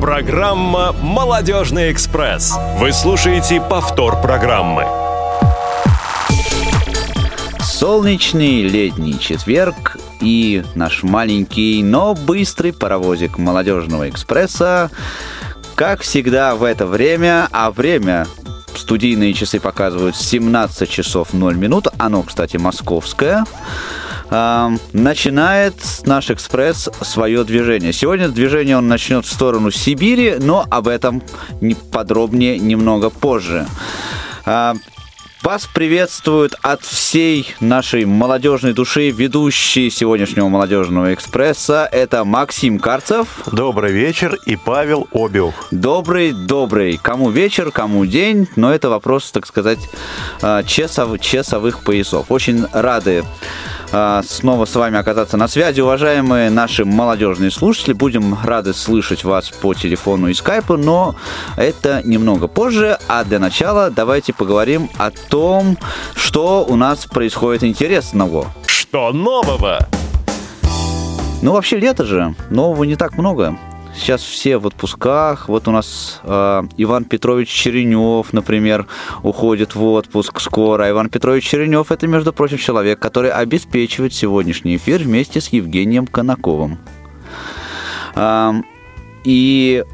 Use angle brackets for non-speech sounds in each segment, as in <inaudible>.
Программа «Молодежный экспресс». Вы слушаете повтор программы. Солнечный летний четверг и наш маленький, но быстрый паровозик молодежного экспресса. Как всегда в это время, а время студийные часы показывают 17 часов 0 минут, оно, кстати, московское, начинает наш экспресс свое движение. Сегодня движение он начнет в сторону Сибири, но об этом подробнее немного позже. Вас приветствуют от всей нашей молодежной души ведущие сегодняшнего молодежного экспресса. Это Максим Карцев. Добрый вечер и Павел Обиух. Добрый, добрый. Кому вечер, кому день, но это вопрос, так сказать, а, часов, часовых поясов. Очень рады а, снова с вами оказаться на связи. Уважаемые наши молодежные слушатели, будем рады слышать вас по телефону и скайпу, но это немного позже. А для начала давайте поговорим о том, что у нас происходит интересного. Что нового? Ну, вообще лето же, нового не так много. Сейчас все в отпусках. Вот у нас э, Иван Петрович Черенев, например, уходит в отпуск скоро. Иван Петрович Черенев это, между прочим, человек, который обеспечивает сегодняшний эфир вместе с Евгением Конаковым. Э, и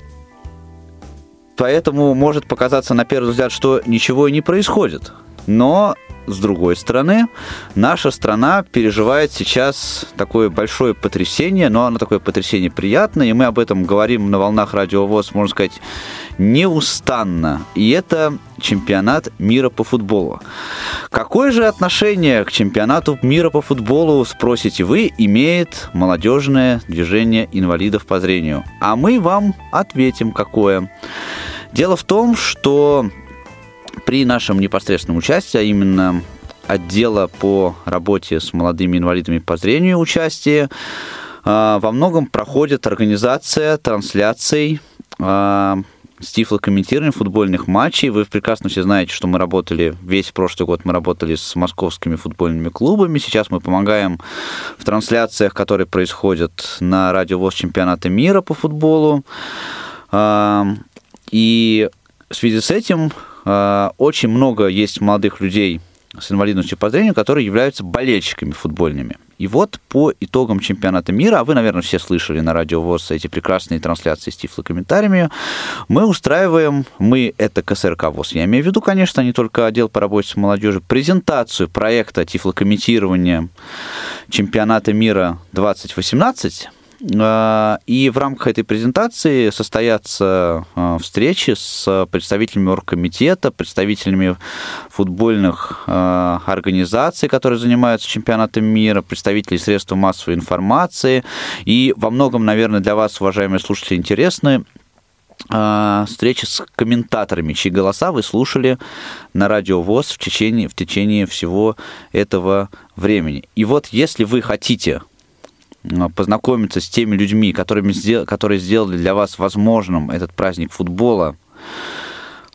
поэтому может показаться на первый взгляд, что ничего и не происходит. Но с другой стороны, наша страна переживает сейчас такое большое потрясение, но оно такое потрясение приятное, и мы об этом говорим на волнах радиовоз, можно сказать, неустанно. И это чемпионат мира по футболу. Какое же отношение к чемпионату мира по футболу, спросите вы, имеет молодежное движение инвалидов по зрению? А мы вам ответим, какое. Дело в том, что при нашем непосредственном участии, а именно отдела по работе с молодыми инвалидами по зрению участия, а, во многом проходит организация трансляций а, с тифлокомментированием футбольных матчей. Вы прекрасно все знаете, что мы работали, весь прошлый год мы работали с московскими футбольными клубами. Сейчас мы помогаем в трансляциях, которые происходят на радиовоз чемпионата мира по футболу. А, и в связи с этим очень много есть молодых людей с инвалидностью по зрению, которые являются болельщиками футбольными. И вот по итогам чемпионата мира, а вы, наверное, все слышали на радио ВОЗ эти прекрасные трансляции с тифлокомментариями, мы устраиваем, мы, это КСРК ВОЗ, я имею в виду, конечно, не только отдел по работе с молодежью, презентацию проекта тифлокомментирования чемпионата мира 2018, а, и в рамках этой презентации состоятся а, встречи с представителями оргкомитета, представителями футбольных а, организаций, которые занимаются чемпионатом мира, представителей средств массовой информации. И во многом, наверное, для вас, уважаемые слушатели, интересны встречи с комментаторами, чьи голоса вы слушали на радио ВОЗ в течение, в течение всего этого времени. И вот если вы хотите познакомиться с теми людьми, которыми, которые сделали для вас возможным этот праздник футбола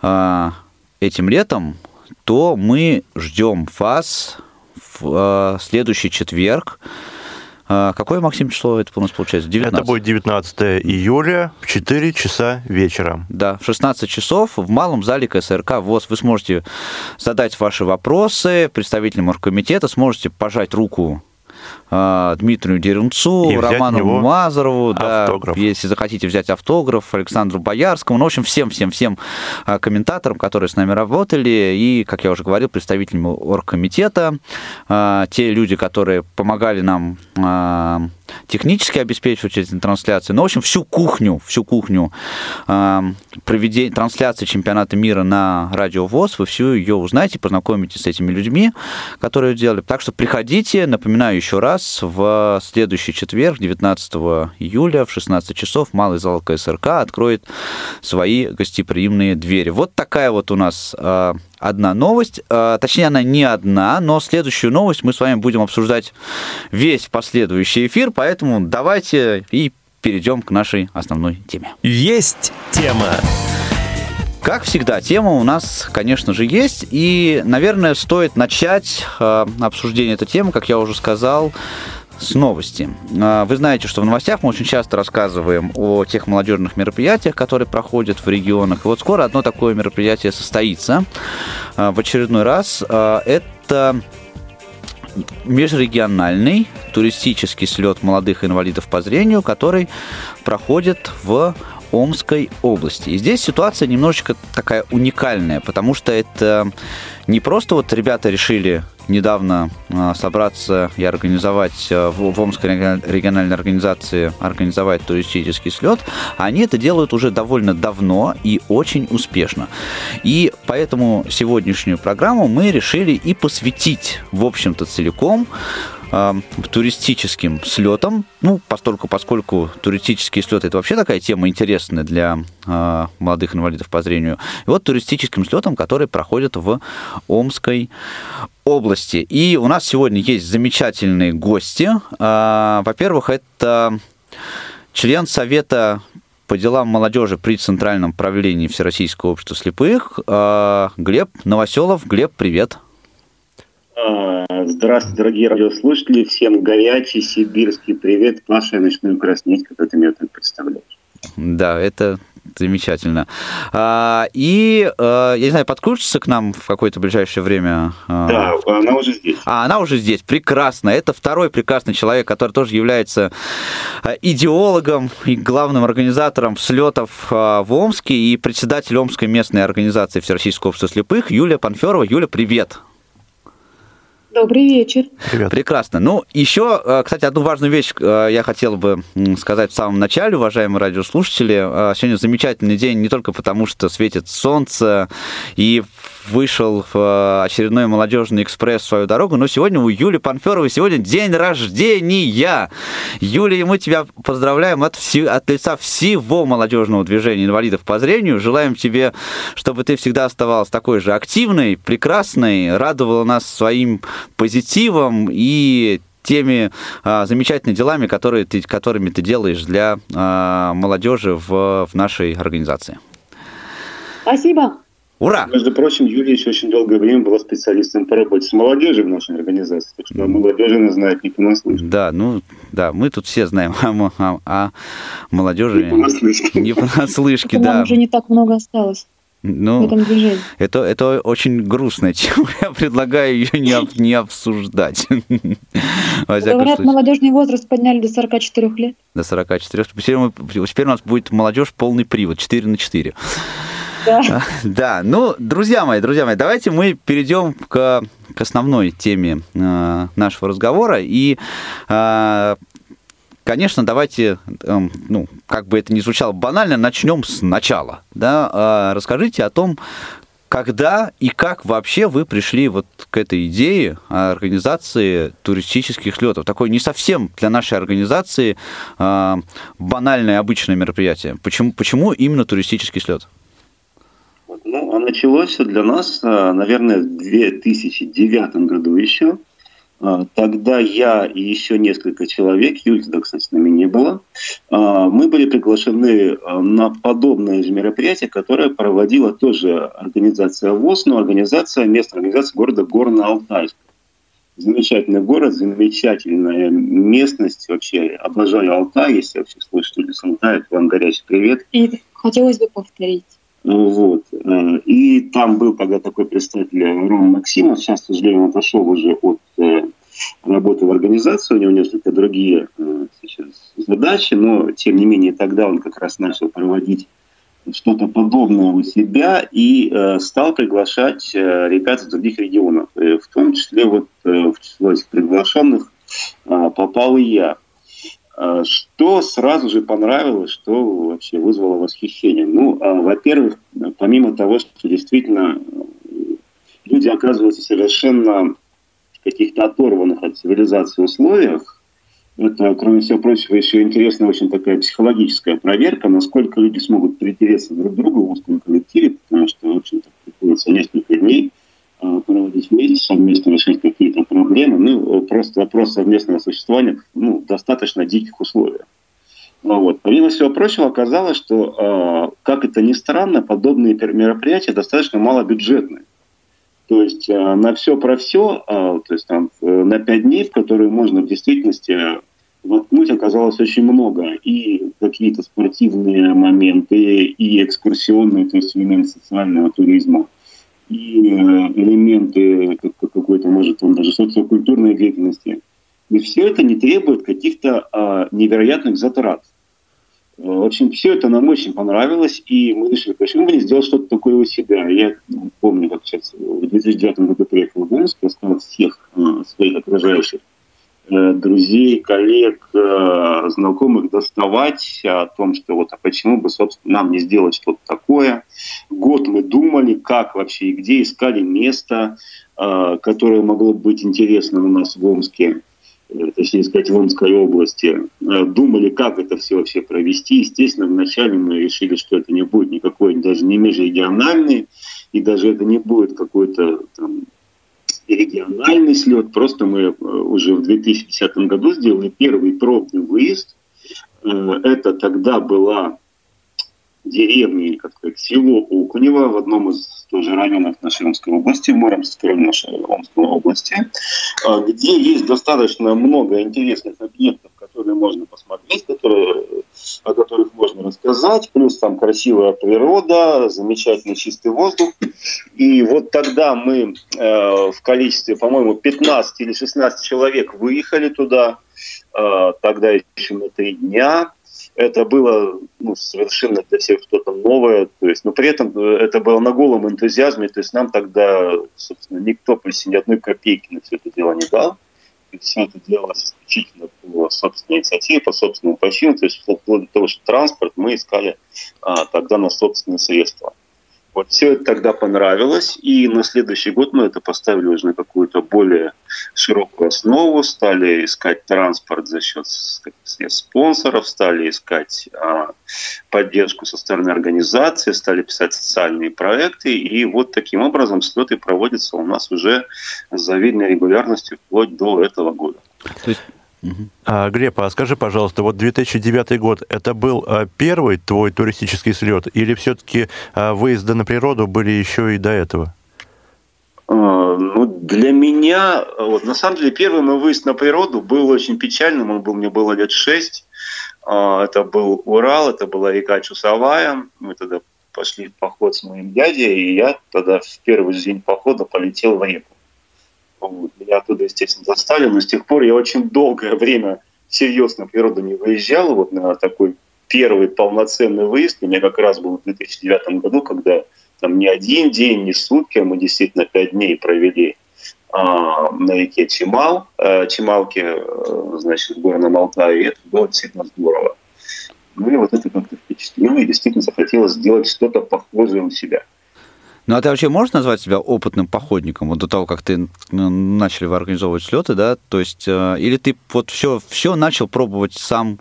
э, этим летом, то мы ждем вас в э, следующий четверг. Какое, Максим, число это у нас получается? 19. Это будет 19 июля в 4 часа вечера. Да, в 16 часов в малом зале КСРК ВОЗ вы сможете задать ваши вопросы представителям оргкомитета, сможете пожать руку а, Дмитрию Дерунцу, Роману Мазарову, да, если захотите взять автограф, Александру Боярскому, ну, в общем, всем-всем-всем а, комментаторам, которые с нами работали, и, как я уже говорил, представителям оргкомитета, а, те люди, которые помогали нам технически обеспечивать эти трансляции. Ну, в общем, всю кухню, всю кухню э, проведения трансляции чемпионата мира на Радио ВОЗ, вы всю ее узнаете, познакомитесь с этими людьми, которые делали. Так что приходите, напоминаю еще раз, в следующий четверг, 19 июля в 16 часов Малый зал КСРК откроет свои гостеприимные двери. Вот такая вот у нас э, одна новость. Э, точнее, она не одна, но следующую новость мы с вами будем обсуждать весь последующий эфир, поэтому давайте и перейдем к нашей основной теме. Есть тема. Как всегда, тема у нас, конечно же, есть, и, наверное, стоит начать э, обсуждение этой темы, как я уже сказал, с новости. А, вы знаете, что в новостях мы очень часто рассказываем о тех молодежных мероприятиях, которые проходят в регионах. И вот скоро одно такое мероприятие состоится а, в очередной раз. А, это межрегиональный туристический слет молодых инвалидов по зрению, который проходит в Омской области. И здесь ситуация немножечко такая уникальная, потому что это не просто вот ребята решили недавно а, собраться и организовать а, в Омской региональной организации организовать туристический слет, они это делают уже довольно давно и очень успешно. И поэтому сегодняшнюю программу мы решили и посвятить, в общем-то, целиком э, туристическим слетом. Ну, постольку, поскольку туристические слеты это вообще такая тема интересная для э, молодых инвалидов по зрению. И вот туристическим слетом, который проходит в Омской области. И у нас сегодня есть замечательные гости. Э, во-первых, это член Совета по делам молодежи при Центральном правлении Всероссийского общества слепых Глеб Новоселов. Глеб, привет. А, здравствуйте, дорогие радиослушатели. Всем горячий сибирский привет. Паша, я начну краснеть, когда ты меня так представляешь. Да, это замечательно. А, и, а, я не знаю, подключится к нам в какое-то ближайшее время? Да, она уже здесь. А, она уже здесь. Прекрасно. Это второй прекрасный человек, который тоже является идеологом и главным организатором слетов в Омске и председатель Омской местной организации Всероссийского общества слепых Юлия Панферова. Юля, привет. Добрый вечер. Привет. Прекрасно. Ну, еще, э, кстати, одну важную вещь э, я хотел бы сказать в самом начале, уважаемые радиослушатели. Э, сегодня замечательный день не только потому, что светит солнце и вышел в очередной молодежный экспресс свою дорогу, но сегодня у Юли Панферовой сегодня день рождения. Юлия, мы тебя поздравляем от, все, от лица всего молодежного движения инвалидов по зрению. Желаем тебе, чтобы ты всегда оставалась такой же активной, прекрасной, радовала нас своим позитивом и теми а, замечательными делами, которые ты, которыми ты делаешь для а, молодежи в, в нашей организации. Спасибо. Ура! Между прочим, Юлия еще очень долгое время была специалистом по работе с молодежью в нашей организации, так что молодежи она знает не понаслышке. Да, ну, да, мы тут все знаем о, о, о молодежи. Не понаслышке. Не понаслышке, да. Нам уже не так много осталось. Ну, в этом движении. Это, это очень грустная <laughs> тема. Я предлагаю ее не, об, не обсуждать. <laughs> Говорят, молодежный возраст подняли до 44 лет. До 44. Теперь, мы, теперь у нас будет молодежь полный привод, 4 на 4. <laughs> Да. ну, друзья мои, друзья мои, давайте мы перейдем к, к основной теме э, нашего разговора. И э, конечно, давайте, эм, ну, как бы это ни звучало банально, начнем сначала. Да? А, расскажите о том, когда и как вообще вы пришли вот к этой идее организации туристических слетов? Такое не совсем для нашей организации э, банальное обычное мероприятие. Почему, почему именно туристический слет? Ну, а началось все для нас, а, наверное, в 2009 году еще. А, тогда я и еще несколько человек, Юльда, кстати, с нами не было, а, мы были приглашены а, на подобное же мероприятие, которое проводила тоже организация ВОЗ, но организация, местная организация города Горно-Алтайск. Замечательный город, замечательная местность. Вообще обожаю Алтай, если вообще слышите люди с Алтая, вам горячий привет. И хотелось бы повторить. Вот. И там был когда такой представитель Рома Максимов, сейчас, к сожалению, он отошел уже от э, работы в организации, у него несколько другие э, сейчас задачи, но тем не менее тогда он как раз начал проводить что-то подобное у себя и э, стал приглашать ребят из других регионов. В том числе вот в число этих приглашенных попал и я. А, что сразу же понравилось, что вообще вызвало восхищение? Ну, а, во-первых, помимо того, что действительно э, люди оказываются совершенно в каких-то оторванных от цивилизации условиях, это, кроме всего прочего, еще интересная очень такая психологическая проверка, насколько люди смогут притереться друг другу в узком коллективе, потому что, в общем-то, приходится несколько дней проводить вместе, совместно решить какие-то проблемы. Ну, просто вопрос совместного существования ну, достаточно диких условиях. Ну, вот. Помимо всего прочего, оказалось, что, э, как это ни странно, подобные мероприятия достаточно малобюджетные. То есть на все про все, то есть там на пять дней, в которые можно в действительности воткнуть оказалось очень много. И какие-то спортивные моменты, и экскурсионные, то есть элементы социального туризма, и элементы какой-то, может, он даже социокультурной деятельности. И все это не требует каких-то а, невероятных затрат. В общем, все это нам очень понравилось, и мы решили, почему бы не сделать что-то такое у себя. Я помню, как сейчас в 2009 году приехал в Омск, я стал всех э, своих окружающих э, друзей, коллег, э, знакомых доставать о том, что вот а почему бы, собственно, нам не сделать что-то такое. Год мы думали, как вообще и где искали место, которое могло быть интересным у нас в Омске. Э, точнее сказать, в Омской области, э, думали, как это все вообще провести. Естественно, вначале мы решили, что это не будет никакой, даже не межрегиональный, и даже это не будет какой-то там, региональный слет. Просто мы э, уже в 2010 году сделали первый пробный выезд. Это тогда была деревни, как сказать, село Окунево в одном из тоже районов нашей Омской области, в Муромской нашей Омской области, а, где есть достаточно много интересных объектов, которые можно посмотреть, которые, о которых можно рассказать, плюс там красивая природа, замечательный чистый воздух. И вот тогда мы э, в количестве, по-моему, 15 или 16 человек выехали туда, э, тогда еще на три дня, это было ну, совершенно для всех что-то новое, то есть, но при этом э, это было на голом энтузиазме, то есть нам тогда, собственно, никто почти ни одной копейки на все это дело не дал, и все это делалось исключительно по собственной инициативе, по собственному почину, то есть вплоть до того, что транспорт мы искали а, тогда на собственные средства. Вот все это тогда понравилось, и на следующий год мы это поставили уже на какую-то более широкую основу, стали искать транспорт за счет средств спонсоров, стали искать а, поддержку со стороны организации, стали писать социальные проекты, и вот таким образом слеты проводятся у нас уже с завидной регулярностью вплоть до этого года. То есть а, Глеб, а скажи, пожалуйста, вот 2009 год, это был а, первый твой туристический слет, или все-таки а, выезды на природу были еще и до этого? Ну, для меня, вот, на самом деле, первый мой выезд на природу был очень печальным, он был, мне было лет шесть. Это был Урал, это была река Чусовая. Мы тогда пошли в поход с моим дядей, и я тогда в первый день похода полетел в реку. Вот. Оттуда, естественно, застали, но с тех пор я очень долгое время серьезно на природу не выезжал. Вот на такой первый полноценный выезд у меня как раз был в 2009 году, когда там не один день, не сутки, а мы действительно пять дней провели а, на реке Чемал, а, Чемалке, э, значит, в Горном Алтае, и это было действительно здорово. Ну и вот это как-то впечатлило, и действительно захотелось сделать что-то похожее у себя. Ну, а ты вообще можешь назвать себя опытным походником, вот до того, как ты ну, начали организовывать слеты, да? То есть, э, или ты вот все, все начал пробовать сам,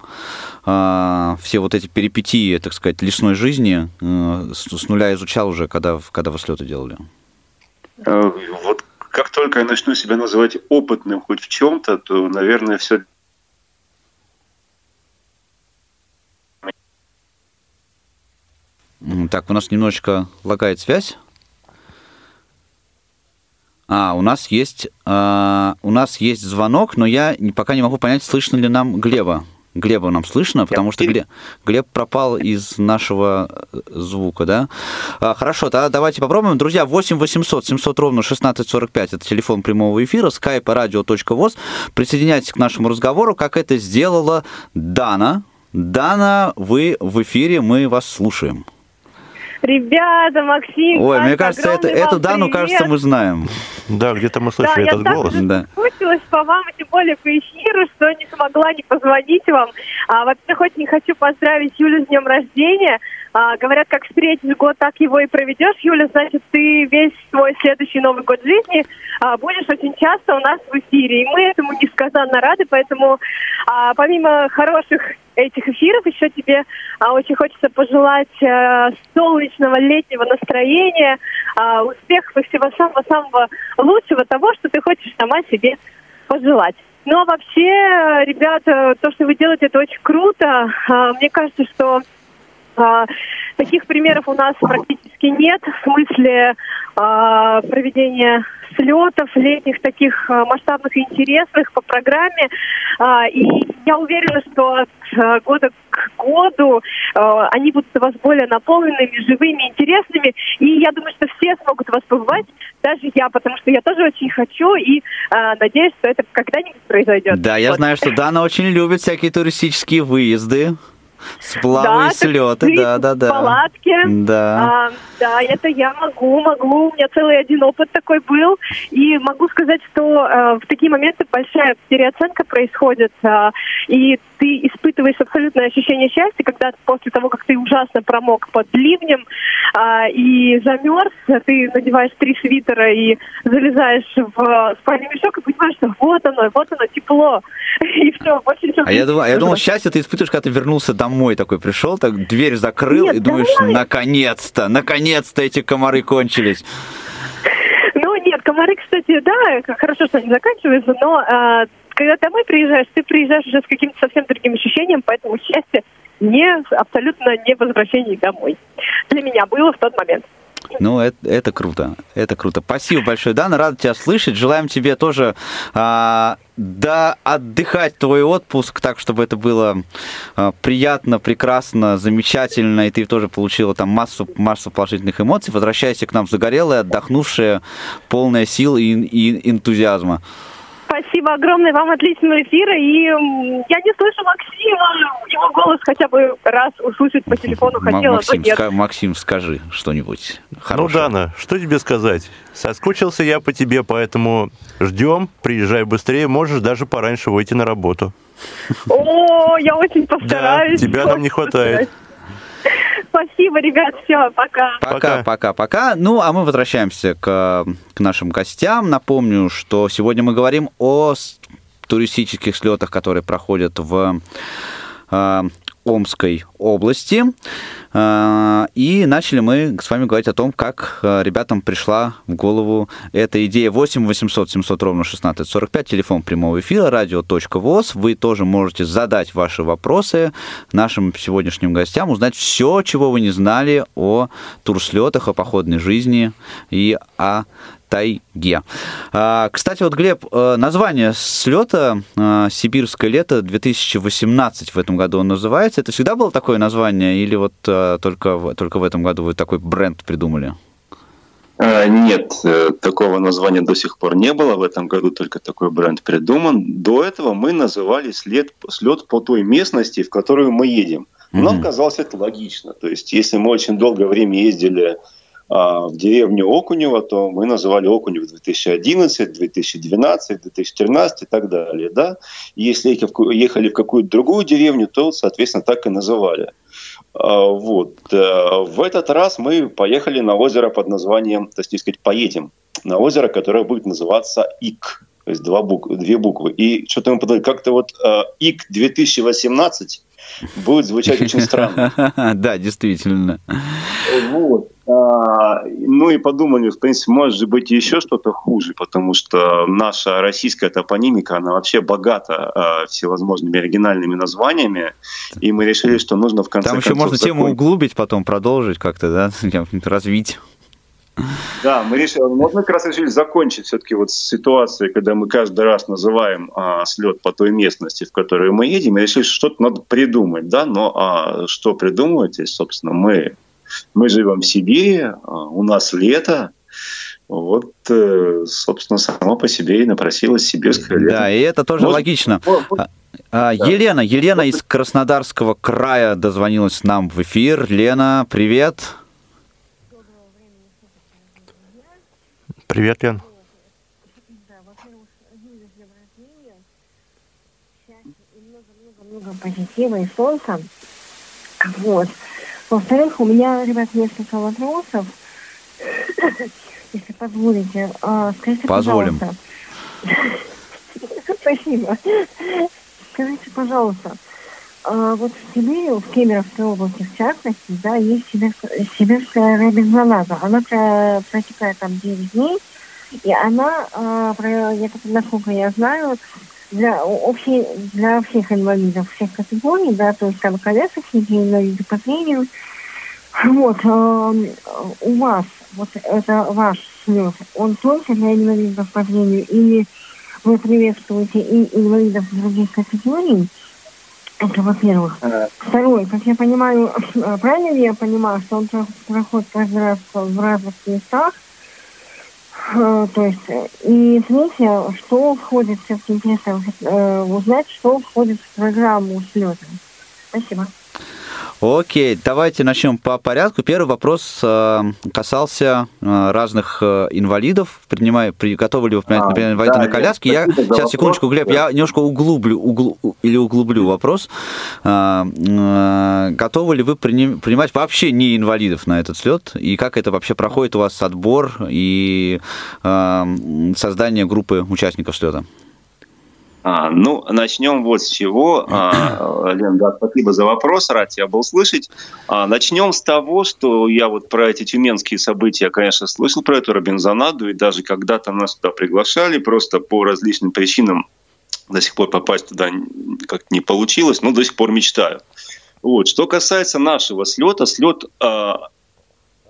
э, все вот эти перипетии, так сказать, лесной жизни э, с нуля изучал уже, когда, когда вы слеты делали? Вот как только я начну себя называть опытным хоть в чем-то, то, наверное, все Так, у нас немножечко лагает связь. А, у нас есть, э, у нас есть звонок, но я пока не могу понять, слышно ли нам Глеба. Глеба нам слышно, потому что Глеб, Глеб пропал из нашего э, звука, да? А, хорошо, тогда давайте попробуем. Друзья, 8 800 700 ровно 1645 это телефон прямого эфира, skype radio.voz. Присоединяйтесь к нашему разговору, как это сделала Дана. Дана, вы в эфире, мы вас слушаем. Ребята, Максим, Ой, мне кажется, это, эту Дану, кажется, мы знаем. Да, где-то мы слышали да, этот я голос. Я да. соскучилась по вам, тем более по эфиру, что не смогла не позвонить вам. А, во-первых, очень хочу поздравить Юлю с днем рождения. А, говорят, как встретишь год, так его и проведешь, Юля. Значит, ты весь свой следующий Новый год жизни а, будешь очень часто у нас в эфире. И мы этому несказанно рады, поэтому а, помимо хороших этих эфиров еще тебе а, очень хочется пожелать а, солнечного летнего настроения, а, успехов и всего самого-самого лучшего того, что ты хочешь сама себе пожелать. Ну а вообще, ребята, то, что вы делаете, это очень круто. А, мне кажется, что таких примеров у нас практически нет в смысле а, проведения слетов летних таких а, масштабных и интересных по программе. А, и я уверена, что от а, года к году а, они будут у вас более наполненными, живыми, интересными. И я думаю, что все смогут вас побывать, даже я, потому что я тоже очень хочу и а, надеюсь, что это когда-нибудь произойдет. Да, я Вот. знаю, что Дана очень любит всякие туристические выезды. Сплавы Да, и слеты, такси, да, да, да. палатки. Да. А, да, это я могу, могу. У меня целый один опыт такой был. И могу сказать, что э, в такие моменты большая переоценка происходит. а, и ты испытываешь абсолютное ощущение счастья, когда после того, как ты ужасно промок под ливнем а, и замерз, ты надеваешь три свитера и залезаешь в спальный мешок и понимаешь, что вот оно, вот оно, тепло. <laughs> И все, больше ничего А я, думал, счастье ты испытываешь, когда ты вернулся домой такой, пришел, так дверь закрыл Нет, и думаешь, домой. наконец-то, наконец-то эти комары кончились. Ну, нет, комары, кстати, да, хорошо, что они заканчиваются, но а, когда домой приезжаешь, ты приезжаешь уже с каким-то совсем другим ощущением, поэтому счастье не, абсолютно не возвращение домой. Для меня было в тот момент. Ну, это, это круто, это круто. Спасибо большое, Дана, рада тебя слышать. Желаем тебе тоже а, да, отдыхать твой отпуск так, чтобы это было а, приятно, прекрасно, замечательно, и ты тоже получила там массу, массу положительных эмоций. Возвращайся к нам загорелая, отдохнувшая, полная сил и, и энтузиазма. Спасибо огромное, вам отличного эфира, и я не слышу Максима, его голос хотя бы раз услышать по телефону хотела, Максим, но нет. ска- Максим, скажи что-нибудь Ну, хорошее. Дана, что тебе сказать? Соскучился я по тебе, поэтому ждем, приезжай быстрее, можешь даже пораньше выйти на работу. О, я очень постараюсь. тебя нам не хватает. постараюсь. Спасибо, ребят, все, пока. Пока, Пока. пока. Ну, а мы возвращаемся к, к нашим гостям. Напомню, что сегодня мы говорим о туристических слетах, которые проходят в Омской области. Э, И начали мы с вами говорить о том, как э, ребятам пришла в голову эта идея. 8 800 700 ровно 16 45, телефон прямого эфира, радио.воз. Вы тоже можете задать ваши вопросы нашим сегодняшним гостям, узнать все, чего вы не знали о турслетах, о походной жизни и о тайге. А, Кстати, вот, Глеб, э, название слета э, «Сибирское лето 2018» в этом году он называется. Это всегда было такое название или вот э, только, только в этом году вы такой бренд придумали? Нет, такого названия до сих пор не было. В этом году только такой бренд придуман. До этого мы называли след, слет по той местности, в которую мы едем. Нам Мгм. казалось это логично. То есть, если мы очень долгое время ездили в деревню Окунева, то мы называли Окунев 2011, 2012, 2013 и так далее. Да? И если ехали в какую-то другую деревню, то, соответственно, так и называли. А, Вот. Э, В этот раз мы поехали на озеро под названием, так сказать, поедем на озеро, которое будет называться ИК. То есть два бук- две буквы. И что-то мы подумали, как-то вот э, ИК 2018 будет звучать очень странно. <laughs> Да, действительно. Вот. А, Ну и подумали, в принципе, может быть еще что-то хуже, потому что наша российская топонимика, она вообще богата а, всевозможными оригинальными названиями, и мы решили, что нужно в конце Там еще концов можно тему закончить. углубить, потом продолжить как-то, да, <laughs> развить. Да, мы решили, мы как раз решили закончить все-таки вот с ситуацией, когда мы каждый раз называем а, слет по той местности, в которую мы едем, и решили, что что-то надо придумать, да, но а, что придумывать, собственно, мы, мы живем в Сибири, а, у нас лето, вот, э, собственно, само по себе и напросилось сибирское лето. Да, и это тоже Может- логично. Вот- А, Елена, Елена из Краснодарского края дозвонилась нам в эфир. Лена, привет. Привет, Лен. Да, во-первых, Юля, с днем рождения. Счастья и много-много-много позитива и солнца. Вот. Во-вторых, у меня, ребят, несколько вопросов. <coughs> Если позволите, А, скажите, Позволим. пожалуйста. <laughs> Спасибо. Скажите, пожалуйста, вот в Сибири, в Кемеровской области в частности, да, есть сибирская, сибирская Робинзоназа. Она про- протекает там 9 дней, и она, а, так- насколько я знаю, для, общей, для всех инвалидов, всех категорий, да, то есть там колясочники, инвалиды по зрению. Вот, э, у вас, вот это ваш слет, он только для инвалидов по зрению или вы приветствуете и инвалидов других категорий? Это во-первых. Второе, как я понимаю, правильно ли я понимаю, что он проходит каждый раз в разных местах, Э, то есть, и третье, что входит, все-таки интересно э, узнать, что входит в программу слета. Спасибо. Окей, давайте начнем по порядку. Первый вопрос э, касался э, разных э, инвалидов. Принимая, при, готовы ли вы принять, например, инвалида да, на коляске? Я, сейчас, вопрос, секундочку, Глеб, да. я немножко углублю, угл, или углублю вопрос. Готовы ли вы принимать вообще не инвалидов на этот слет? И как это вообще проходит у вас отбор и создание группы участников слета? А, ну, начнем вот с чего. А, <clears throat> Лен, да, спасибо за вопрос, рад тебя был слышать. А, начнем с того, что я вот про эти тюменские события, конечно, слышал про эту Робинзонаду, и даже когда-то нас туда приглашали, просто по различным причинам до сих пор попасть туда как не получилось, но до сих пор мечтаю. Вот. Что касается нашего слета, слет а,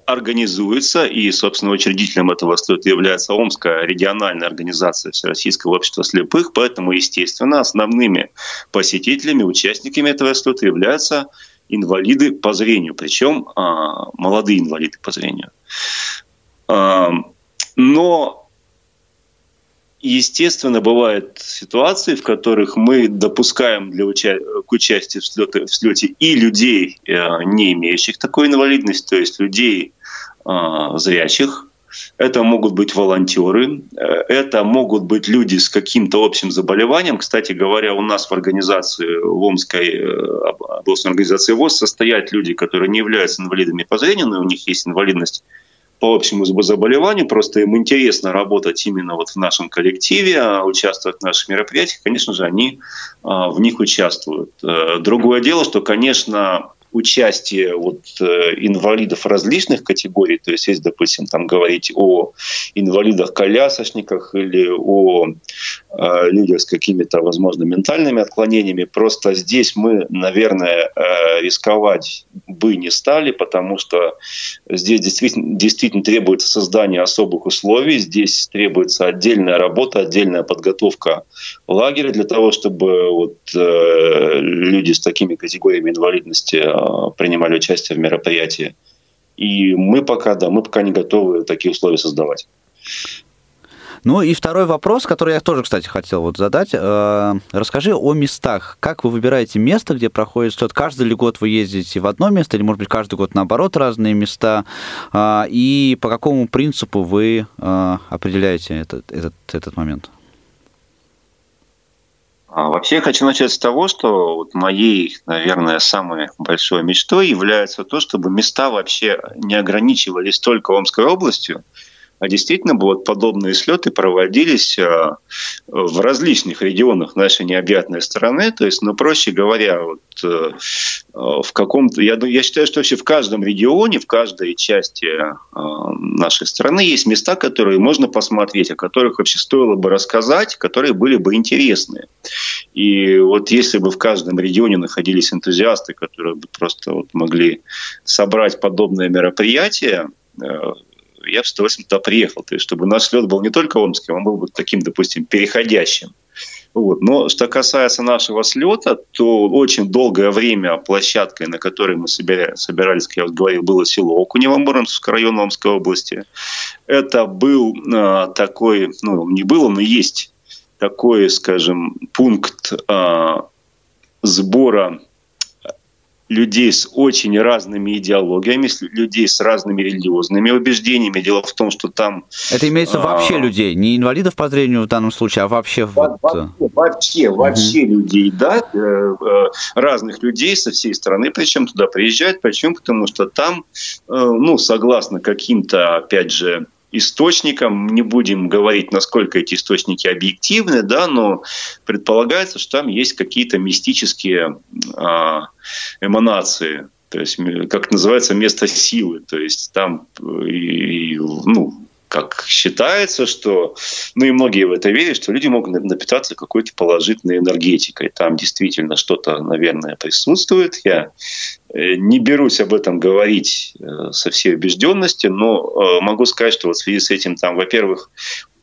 организуется, и, собственно, учредителем этого слета является Омская региональная организация Всероссийского общества слепых, поэтому, естественно, основными посетителями, участниками этого слета являются инвалиды по зрению, причем а, молодые инвалиды по зрению. А, но Естественно, бывают ситуации, в которых мы допускаем для уча- к участию в слете, в слете и людей, э, не имеющих такой инвалидности, то есть людей а, зрячих, это могут быть волонтеры, э, это могут быть люди с каким-то общим заболеванием. Кстати говоря, у нас в организации, в Омской э, областной организации ВОЗ состоят люди, которые не являются инвалидами по зрению, но у них есть инвалидность по общему заболеванию, просто им интересно работать именно вот в нашем коллективе, а участвовать в наших мероприятиях, конечно же, они а, в них участвуют. Э, другое дело, что, конечно, участие вот, э, инвалидов различных категорий, то есть если, допустим, там говорить о инвалидах-колясочниках или о э, людях с какими-то, возможно, ментальными отклонениями, просто здесь мы, наверное, э, рисковать бы не стали, потому что здесь действительно, действительно требуется создание особых условий, здесь требуется отдельная работа, отдельная подготовка лагеря для того, чтобы вот, люди с такими категориями инвалидности принимали участие в мероприятии. И мы пока, да, мы пока не готовы такие условия создавать. Ну и второй вопрос, который я тоже, кстати, хотел вот задать. Э, расскажи о местах. Как вы выбираете место, где проходит слет? Каждый ли год вы ездите в одно место, или, может быть, каждый год, наоборот, разные места? Э, и по какому принципу вы определяете этот, этот, этот момент? Вообще я хочу начать с того, что вот моей, наверное, самой большой мечтой является то, чтобы места вообще не ограничивались только Омской областью, а действительно вот подобные слеты проводились а, в различных регионах нашей необъятной страны. То есть, ну, проще говоря, вот, э, в каком-то... Я, я считаю, что вообще в каждом регионе, в каждой части нашей страны есть места, которые можно посмотреть, о которых вообще стоило бы рассказать, которые были бы интересны. И вот если бы в каждом регионе находились энтузиасты, которые бы просто вот могли собрать подобное мероприятие, э, я с удовольствием туда приехал. То есть, чтобы наш лед был не только омским, он был бы таким, допустим, переходящим. Вот. Но что касается нашего слета, то очень долгое время площадкой, на которой мы собирались, как я вот говорил, было село Окунево Муромского района Омской области. Это был а, такой, ну, не было, но есть такой, скажем, пункт а, сбора людей с очень разными идеологиями, людей с разными религиозными убеждениями. Дело в том, что там... Это имеется вообще а, людей, не инвалидов по зрению в данном случае, а вообще... Во- вот... Вообще, вообще, вообще угу. людей, да, э, э, разных людей со всей страны, причем туда приезжают. Почему? Потому что там, э, ну, согласно каким-то, опять же, источникам, не будем говорить, насколько эти источники объективны, да, но предполагается, что там есть какие-то мистические э, эманации, то есть, как называется, место силы, то есть там, и, ну, как считается, что, ну и многие в это верят, что люди могут напитаться какой-то положительной энергетикой. Там действительно что-то, наверное, присутствует. Я э, не берусь об этом говорить э, со всей убежденностью, но могу сказать, что вот в связи с этим там, во-первых,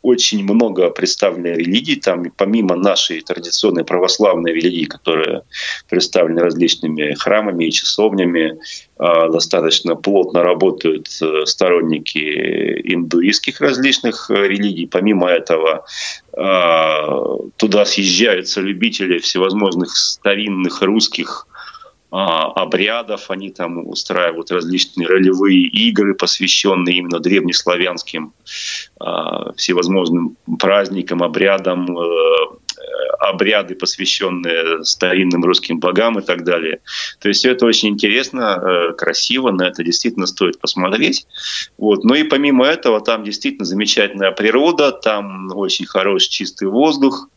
очень много представлено религий, там помимо нашей традиционной православной религии, которая представлена различными храмами и часовнями, а, достаточно плотно работают э, сторонники индуистских различных э, религий. Помимо этого, а, туда съезжаются любители всевозможных старинных русских обрядов, они там устраивают различные ролевые игры, посвященные именно древнеславянским а, всевозможным праздникам, обрядам, э, обряды, посвященные старинным русским богам и так далее. То есть все это очень интересно, э, красиво, на это действительно стоит посмотреть. Вот. Но и помимо этого там действительно замечательная природа, там очень хороший чистый воздух.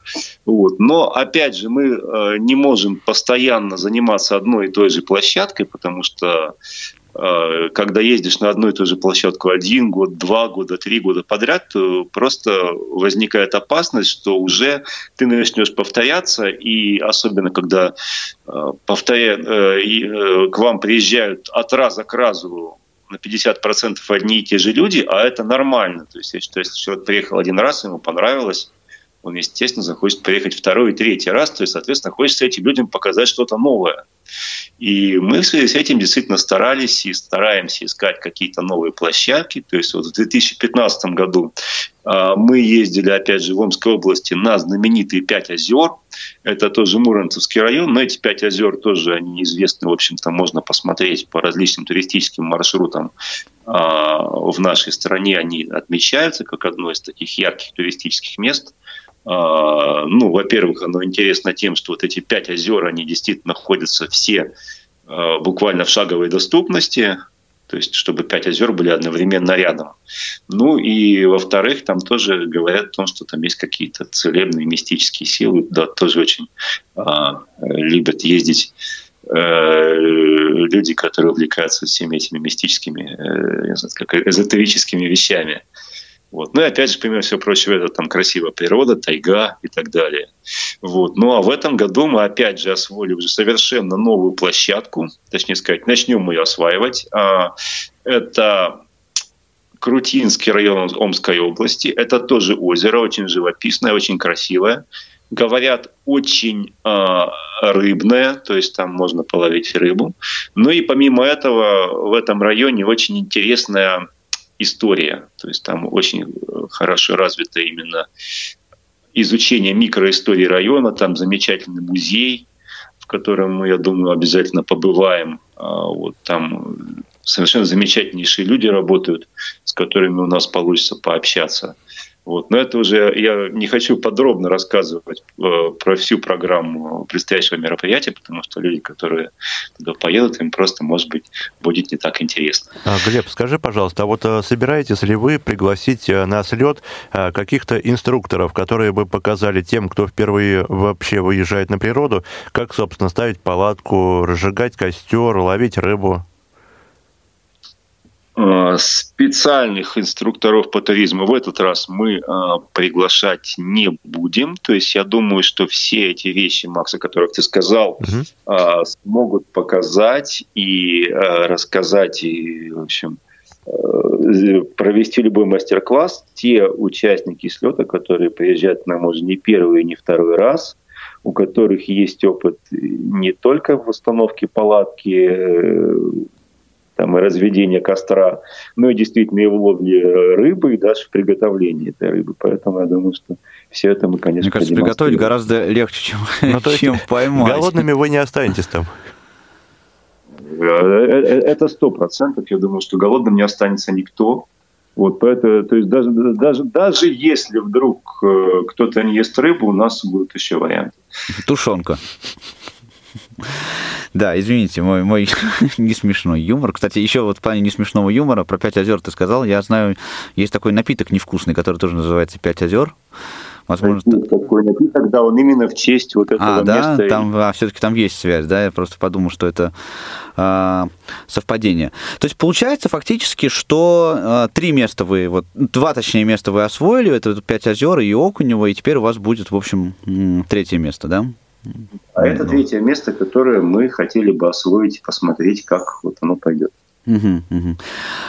Вот. Но опять же мы э, не можем постоянно заниматься одной и той же площадкой, потому что когда ездишь на одну и ту же площадку один год, два года, три года подряд, то просто возникает опасность, что уже ты начнешь повторяться, и особенно когда э, повторя... Э, к вам приезжают от раза к разу на 50% одни и те же люди, а это нормально. То есть я считаю, если человек приехал один раз, ему понравилось, он, естественно, захочет приехать второй и третий раз, то есть, соответственно, хочется этим людям показать что-то новое. И мы в связи с этим действительно старались и стараемся искать какие-то новые площадки. То есть вот в 2015 году а, мы ездили, опять же, в Омской области на знаменитые пять озер. Это тоже Муромцевский район, но эти пять озер тоже они известны, в общем-то, можно посмотреть по различным туристическим маршрутам а, в нашей стране. Они отмечаются как одно из таких ярких туристических мест – ну, во-первых, оно интересно тем, что вот эти пять озер, они действительно находятся все а, буквально в шаговой доступности, то есть чтобы пять озер были одновременно рядом. Ну и во-вторых, там тоже говорят о том, что там есть какие-то целебные мистические силы, да, тоже очень а, любят ездить э, люди, которые увлекаются всеми этими мистическими, э, знаю, как эзотерическими вещами. Вот. Ну и опять же, помимо всего прочего, это там красивая природа, тайга и так далее. Вот. Ну а в этом году мы опять же освоили уже совершенно новую площадку, точнее сказать, начнем ее осваивать. А, это Крутинский район Омской области. Это тоже озеро, очень живописное, очень красивое. Говорят, очень э, рыбное, то есть там можно половить рыбу. Ну и помимо этого в этом районе очень интересная история. То есть там очень э, хорошо развито именно изучение микроистории района, там замечательный музей, в котором мы, я думаю, обязательно побываем. А, вот там совершенно замечательнейшие люди работают, с которыми у нас получится пообщаться. Вот. Но это уже я не хочу подробно рассказывать э, про всю программу предстоящего мероприятия, потому что люди, которые туда поедут, им просто, может быть, будет не так интересно. А, Глеб, скажи, пожалуйста, а вот э, собираетесь ли вы пригласить э, на слет каких-то инструкторов, которые бы показали тем, кто впервые вообще выезжает на природу, как, собственно, ставить палатку, разжигать костер, ловить рыбу? Специальных инструкторов по туризму в этот раз мы э, приглашать не будем. То есть я думаю, что все эти вещи, Макс, о которых ты сказал, угу. смогут показать и э, рассказать, и, в общем, провести любой мастер-класс. Те участники слета, которые приезжают к нам уже не первый и не второй раз, у которых есть опыт не только в установке палатки, э, там, и разведения костра, но и действительно и в ловле рыбы, и даже в приготовлении этой рыбы. Поэтому я думаю, что все это мы, конечно, Мне кажется, приготовить гораздо легче, чем, <laughs> ну, чем поймать. Голодными вы не останетесь там. Э, э, э, это сто процентов. Я думаю, что голодным не останется никто. Вот поэтому, то есть даже, даже, даже если вдруг кто-то не ест рыбу, у нас будут еще варианты. Тушенка. Да, извините, мой, мой <laughs> не смешной юмор. Кстати, еще вот в плане не смешного юмора про пять озер ты сказал. Я знаю, есть такой напиток невкусный, который тоже называется пять озер. Возможно, какой-нибудь, и тогда он именно в честь вот этого а, да? места. Там, а, все-таки там есть связь, да? Я просто подумал, что это а, совпадение. То есть получается фактически, что а, три места вы, вот два, точнее, места вы освоили, это Пять озер и Окунево, и теперь у вас будет, в общем, третье место, да? А это третье место, которое мы хотели бы освоить и посмотреть, как вот оно пойдет. Угу, угу.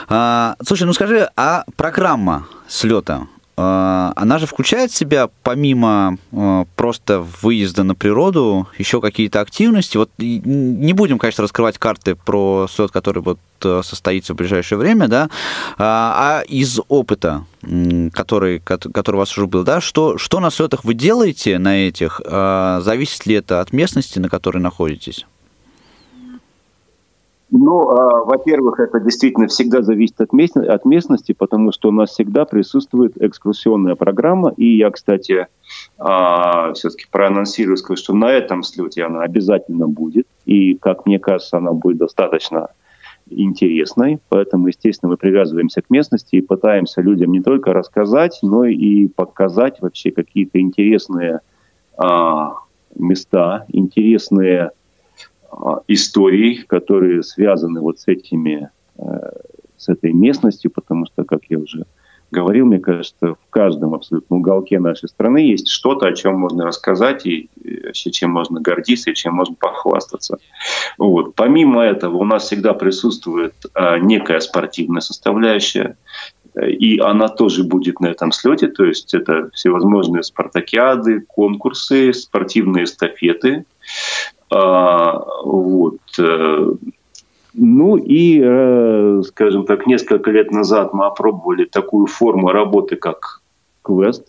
А, слушай, ну скажи, а программа слета, она же включает в себя, помимо а, просто выезда на природу, еще какие-то активности. Вот не будем, конечно, раскрывать карты про слет, который вот э, состоится в ближайшее время, да, а, а из опыта, который, который у вас уже был, да, что, что на слетах вы делаете на этих, зависит ли это от местности, на которой находитесь? Ну, а, во-первых, это действительно всегда зависит от, мест, от местности, потому что у нас всегда присутствует экскурсионная программа. И я, кстати, а, все-таки проанонсирую, скажу, что на этом слете она обязательно будет. И, как мне кажется, она будет достаточно интересной. Поэтому, естественно, мы привязываемся к местности и пытаемся людям не только рассказать, но и показать вообще какие-то интересные а, места, интересные историй, которые связаны вот с этими, э, с этой местностью, потому что, как я уже говорил, мне кажется, в каждом абсолютно уголке нашей страны есть что-то, о чем можно рассказать и вообще чем можно гордиться и чем можно похвастаться. Вот. Помимо этого у нас всегда присутствует а, некая спортивная составляющая, и она тоже будет на этом слете, то есть это всевозможные спартакиады, конкурсы, спортивные эстафеты, а, вот. Э, ну и, э, скажем так, несколько лет назад мы опробовали такую форму работы, как квест.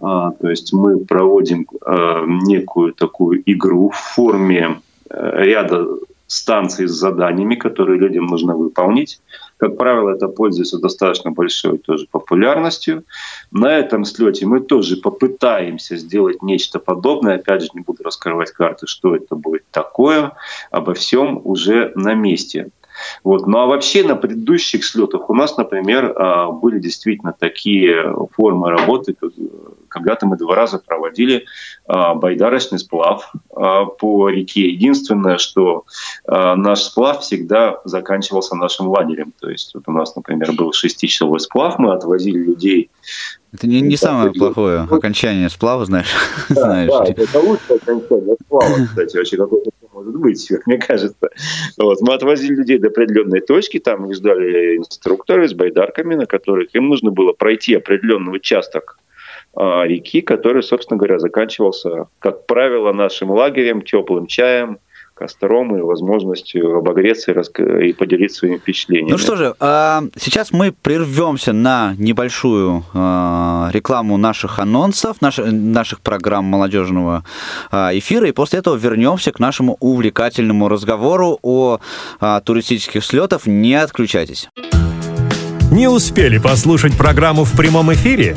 А, то есть мы проводим а, некую такую игру в форме ряда станций с заданиями, которые людям нужно выполнить. Как правило, это пользуется достаточно большой тоже популярностью. На этом слете мы тоже попытаемся сделать нечто подобное. Опять же, не буду раскрывать карты, что это будет такое. Обо всем уже на месте. Вот. Ну а вообще на предыдущих слетах у нас, например, а, были действительно такие формы работы. Когда-то мы два раза проводили а, байдарочный сплав а, по реке. Единственное, что наш сплав всегда заканчивался нашим лагерем. То есть вот у нас, например, был шестичасовой сплав, мы отвозили людей это не, не самое плохое окончание сплава, знаешь. <laughs> Да, знаешь. да это лучшее окончание сплава, кстати, вообще какое-то может быть, как <laughs> мне кажется. Вот. Мы отвозили людей до определенной точки, там их ждали инструкторы с байдарками, на которых им нужно было пройти определенный участок реки, который, собственно говоря, заканчивался, как правило, нашим лагерем, теплым чаем, костром и возможностью обогреться и, и поделиться своими впечатлениями. Ну что же, а, сейчас мы прервемся на небольшую а, рекламу наших анонсов, наших программ молодежного а, эфира, и после этого вернемся к нашему увлекательному разговору о туристических слетах. Не отключайтесь. Не успели послушать программу в прямом эфире?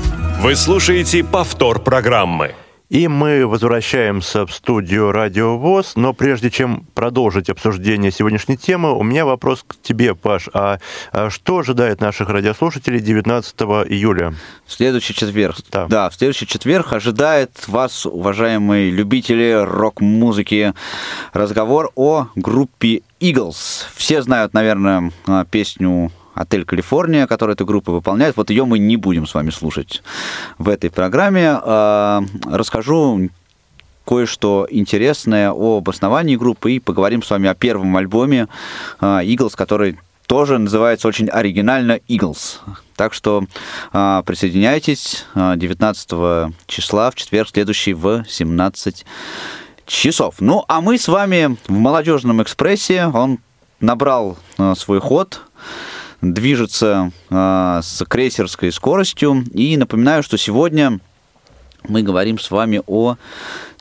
Вы слушаете повтор программы. И мы возвращаемся в студию Радио ВОЗ, но прежде чем продолжить обсуждение сегодняшней темы, у меня вопрос к тебе, Паш. А, а что ожидает наших радиослушателей 19 июля? В следующий четверг. Да. да, в следующий четверг ожидает вас, уважаемые любители рок-музыки, разговор о группе Eagles. Все знают, наверное, песню «Отель Калифорния», который эта группа выполняет. Вот ее мы не будем с вами слушать в этой программе. А, расскажу кое-что интересное об основании группы и поговорим с вами о первом альбоме а, Eagles, который тоже называется очень оригинально Eagles. Так что а, присоединяйтесь 19 числа в четверг следующий в 17 часов. Ну, а мы с вами в «Молодежном экспрессе». Он набрал свой ход движется э, с крейсерской скоростью. И напоминаю, что сегодня мы говорим с вами о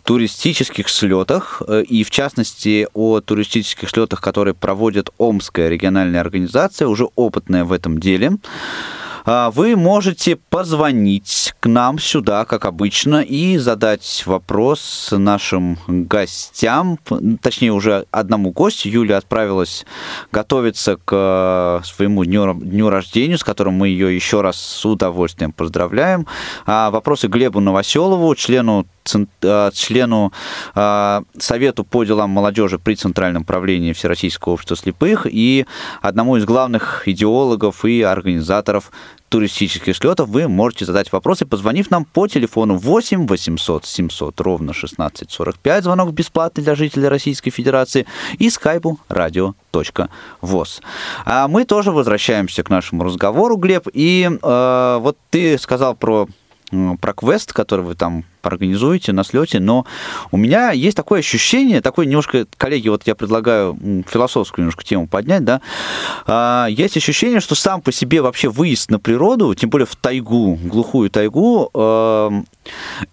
туристических слетах, э, и в частности о туристических слетах, которые проводит Омская региональная организация, уже опытная в этом деле. А, вы можете позвонить к нам сюда, как обычно, и задать вопрос нашим гостям, точнее уже одному гостю. Юля отправилась готовиться к своему дню, дню рождения, с которым мы ее еще раз с удовольствием поздравляем. А вопросы Глебу Новоселову, члену члену Совету по делам молодежи при Центральном правлении Всероссийского общества слепых и одному из главных идеологов и организаторов туристических слетов, вы можете задать вопросы, позвонив нам по телефону 8 800 700 ровно 1645, звонок бесплатный для жителей Российской Федерации, и скайпу radio.voz. А мы тоже возвращаемся к нашему разговору, Глеб, и э, вот ты сказал про про квест, который вы там организуете на слете, но у меня есть такое ощущение, такое немножко, коллеги, вот я предлагаю философскую немножко тему поднять, да, а, есть ощущение, что сам по себе вообще выезд на природу, тем более в тайгу, глухую тайгу, эм,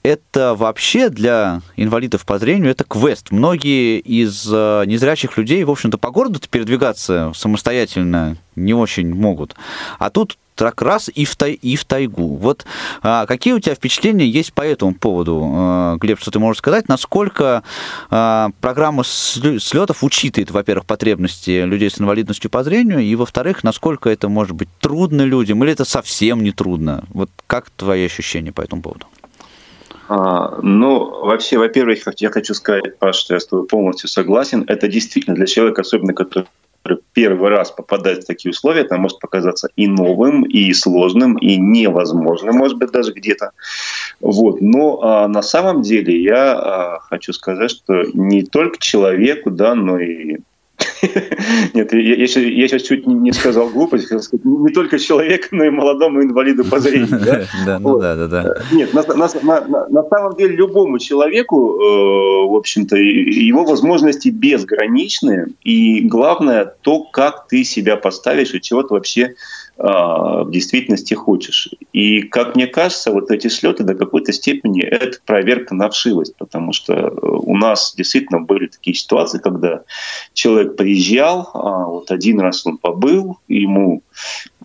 это вообще для инвалидов по зрению это квест. Многие из э, незрячих людей, в общем-то, по городу передвигаться самостоятельно не очень могут. А тут так раз и в, тай, и в тайгу. Вот а, какие у тебя впечатления есть по этому поводу, а, Глеб, что ты можешь сказать? Насколько а, программа слетов учитывает, во-первых, потребности людей с инвалидностью по зрению, и, во-вторых, насколько это может быть трудно людям, или это совсем не трудно? Вот как твои ощущения по этому поводу? А, ну, вообще, во-первых, я хочу сказать, Паш, что я с тобой полностью согласен. Это действительно для человека, особенно который первый раз попадает в такие условия, это может показаться и новым, и сложным, и невозможным, может быть, даже где-то. Вот. Но а, на самом деле я а, хочу сказать, что не только человеку, да, но и <laughs> нет, я, я, сейчас, я сейчас чуть не сказал глупость, хотел сказать, не только человеку, но и молодому инвалиду по зрению. Да, <laughs> да, ну да, да, да. Нет, на, на, на, на самом деле любому человеку, э, в общем-то, его возможности безграничны, и главное то, как ты себя поставишь и чего ты вообще в действительности хочешь. И, как мне кажется, вот эти слеты до какой-то степени это проверка на вшивость, потому что э, у нас действительно были такие ситуации, когда человек приезжал, а вот один раз он побыл, ему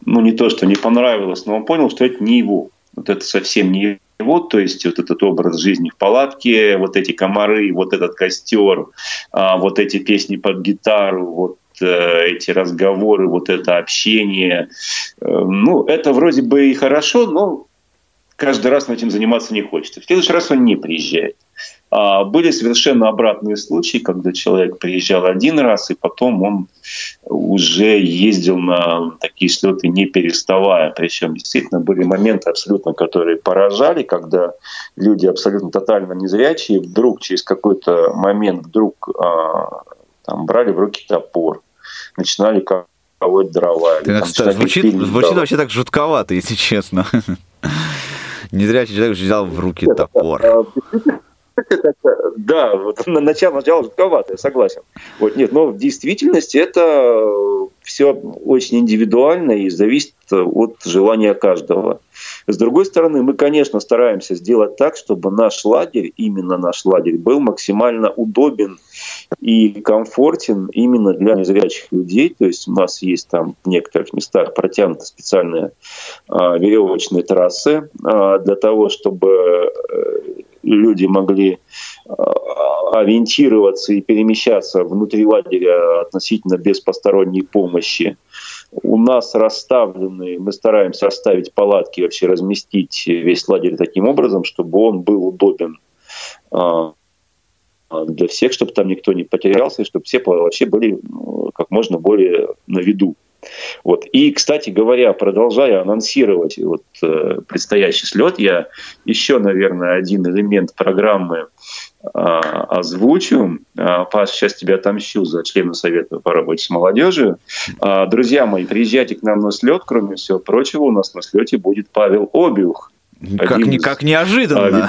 ну не то, что не понравилось, но он понял, что это не его. Вот это совсем не его, то есть вот этот образ жизни в палатке, вот эти комары, вот этот костер, а, вот эти песни под гитару, вот эти разговоры, вот это общение. Э, ну, это вроде бы и хорошо, но каждый раз этим заниматься не хочется. В следующий раз он не приезжает. А были совершенно обратные случаи, когда человек приезжал один раз, и потом он уже ездил на такие слеты не переставая. Причем действительно были моменты абсолютно, которые поражали, когда люди абсолютно тотально незрячие вдруг через какой-то момент вдруг а, там, брали в руки топор, начинали колоть дрова. Ты, там, кстати, звучит, звучит вообще так жутковато, если честно. <laughs> Незрячий человек взял в руки топор. А, да, вот <laughs> начало, начало жутковато, я согласен. Вот, нет, но в действительности это все очень индивидуально и зависит от желания каждого. С другой стороны, мы, конечно, стараемся сделать так, чтобы наш лагерь, именно наш лагерь, был максимально удобен и комфортен именно для незрячих людей. То есть у нас есть там в некоторых местах протянуты специальные а, веревочные трассы а, для того, чтобы э, люди могли а, ориентироваться и перемещаться внутри лагеря относительно без посторонней помощи. У нас расставлены, мы стараемся расставить палатки, вообще разместить весь лагерь таким образом, чтобы он был удобен а, для всех, чтобы там никто не потерялся, и чтобы все вообще были ну, как можно более на виду. Вот. И, кстати говоря, продолжая анонсировать вот, э, предстоящий слет, я еще, наверное, один элемент программы а, озвучу. А, Паш, сейчас тебя отомщу за члена Совета по работе с молодежью. А, друзья мои, приезжайте к нам на слет. Кроме всего прочего, у нас на слете будет Павел Обиух. Как, не, как неожиданно.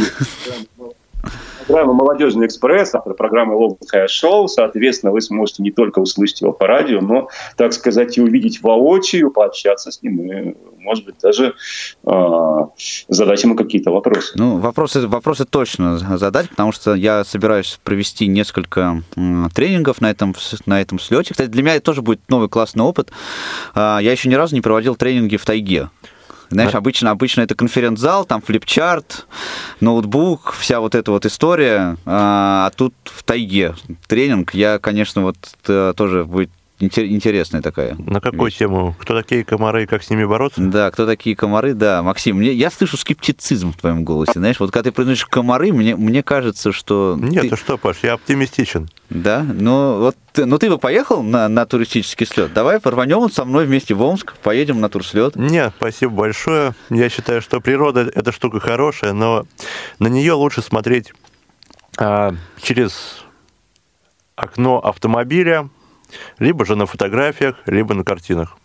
Программа «Молодежный экспресс», автор программы «Логовое шоу». Соответственно, вы сможете не только услышать его по радио, но, так сказать, и увидеть воочию, пообщаться с ним и, может быть, даже э, задать ему какие-то вопросы. Ну, вопросы, вопросы точно задать, потому что я собираюсь провести несколько тренингов на этом, на этом слете. Кстати, для меня это тоже будет новый классный опыт. А, я еще ни разу не проводил тренинги в тайге. Знаешь, обычно, обычно это конференц-зал, там флипчарт, ноутбук, вся вот эта вот история, а, а тут в тайге тренинг. Я, конечно, вот э, тоже будет интересная такая. На какую вещь. тему? Кто такие комары и как с ними бороться? Да, кто такие комары, да. Максим, мне, я слышу скептицизм в твоем голосе. Знаешь, вот когда ты произносишь комары, мне, мне кажется, что... Нет, ты... ты что, Паш, я оптимистичен. Да, ну вот, ну ты бы поехал на, на туристический слет. Давай порванем со мной вместе в Омск, поедем на турслет. Нет, спасибо большое. Я считаю, что природа это штука хорошая, но на нее лучше смотреть а, через окно автомобиля, либо же на фотографиях, либо на картинах.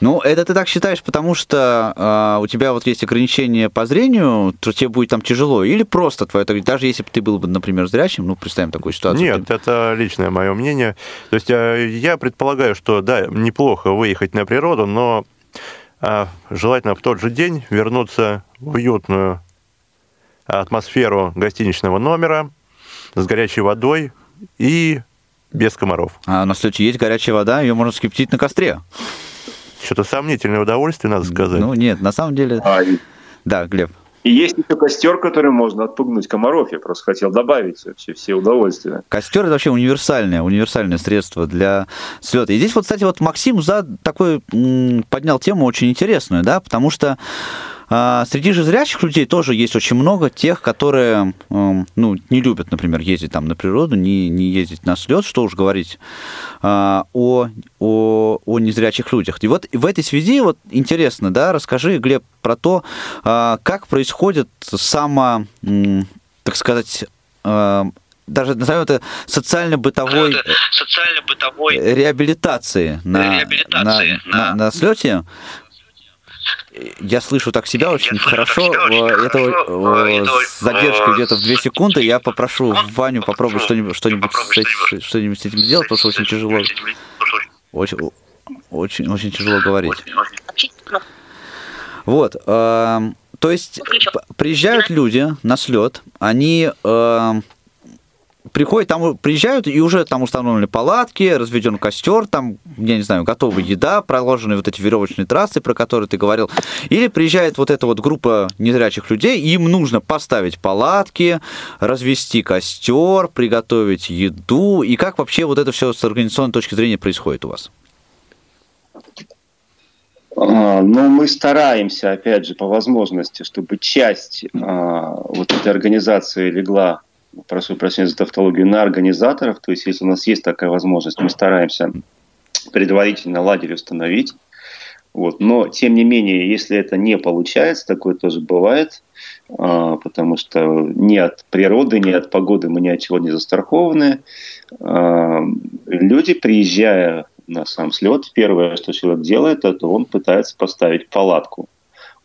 Ну, это ты так считаешь, потому что э, у тебя вот есть ограничения по зрению, то тебе будет там тяжело, или просто твое, даже если бы ты был бы, например, зрячим, ну, представим такую ситуацию. Нет, ты... это личное мое мнение. То есть э, я предполагаю, что, да, неплохо выехать на природу, но э, желательно в тот же день вернуться в уютную атмосферу гостиничного номера с горячей водой и без комаров. А на слете есть горячая вода, ее можно скипятить на костре. Что-то сомнительное удовольствие, надо сказать. Ну, нет, на самом деле... А, да, Глеб. И есть еще костер, который можно отпугнуть комаров. Я просто хотел добавить вообще все удовольствия. Костер это вообще универсальное, универсальное средство для слета. И здесь вот, кстати, вот Максим за такой поднял тему очень интересную, да, потому что среди же зрячих людей тоже есть очень много тех, которые эм, ну, не любят, например, ездить там на природу, не, не ездить на слет, что уж говорить а, о, о, о незрячих людях. И вот в этой связи вот интересно, да, расскажи, Глеб, про то, а, как происходит само, так сказать, даже назовем это социально-бытовой, социально-бытовой реабилитации, на, реабилитации на, на, на, на слете я слышу так себя очень я хорошо. Это с задержкой где-то в 2 секунды. Я попрошу Ваню попробовать что-нибудь что-нибудь с, что-нибудь с этим сделать, потому что очень тяжело. Очень, очень, очень тяжело говорить. Вот. Э, то есть приезжают люди на слет, они э, приходят, там приезжают, и уже там установлены палатки, разведен костер, там, я не знаю, готовая еда, проложены вот эти веревочные трассы, про которые ты говорил. Или приезжает вот эта вот группа незрячих людей, им нужно поставить палатки, развести костер, приготовить еду. И как вообще вот это все с организационной точки зрения происходит у вас? А, но мы стараемся, опять же, по возможности, чтобы часть а, вот этой организации легла прошу прощения за тавтологию, на организаторов. То есть, если у нас есть такая возможность, мы стараемся предварительно лагерь установить. Вот. Но, тем не менее, если это не получается, такое тоже бывает, а, потому что ни от природы, ни от погоды мы ни от чего не застрахованы. А, люди, приезжая на сам слет, первое, что человек делает, это он пытается поставить палатку.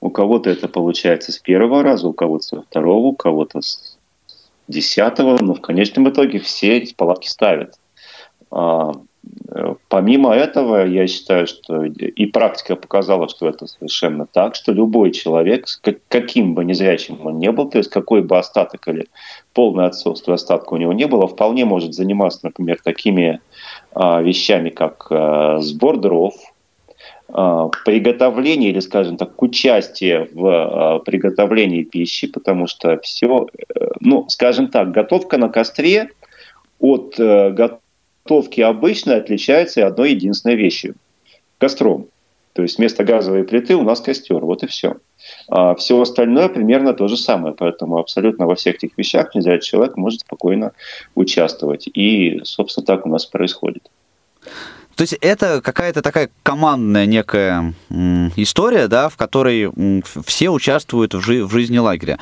У кого-то это получается с первого раза, у кого-то со второго, у кого-то с десятого, но в конечном итоге все эти палатки ставят. А, помимо этого, я считаю, что и практика показала, что это совершенно так, что любой человек, каким бы незрячим он не был, то есть какой бы остаток или полное отсутствие остатка у него не было, вполне может заниматься, например, такими а, вещами, как а, сбор дров, а, приготовление или, скажем так, участие в а, приготовлении пищи, потому что все, э, ну, скажем так, готовка на костре от э, готовки обычной отличается одной единственной вещью – костром. То есть вместо газовой плиты у нас костер, вот и все. А все остальное примерно то же самое, поэтому абсолютно во всех этих вещах нельзя человек может спокойно участвовать. И, собственно, так у нас происходит. То есть это какая-то такая командная некая история, да, в которой все участвуют в, жи- в жизни лагеря.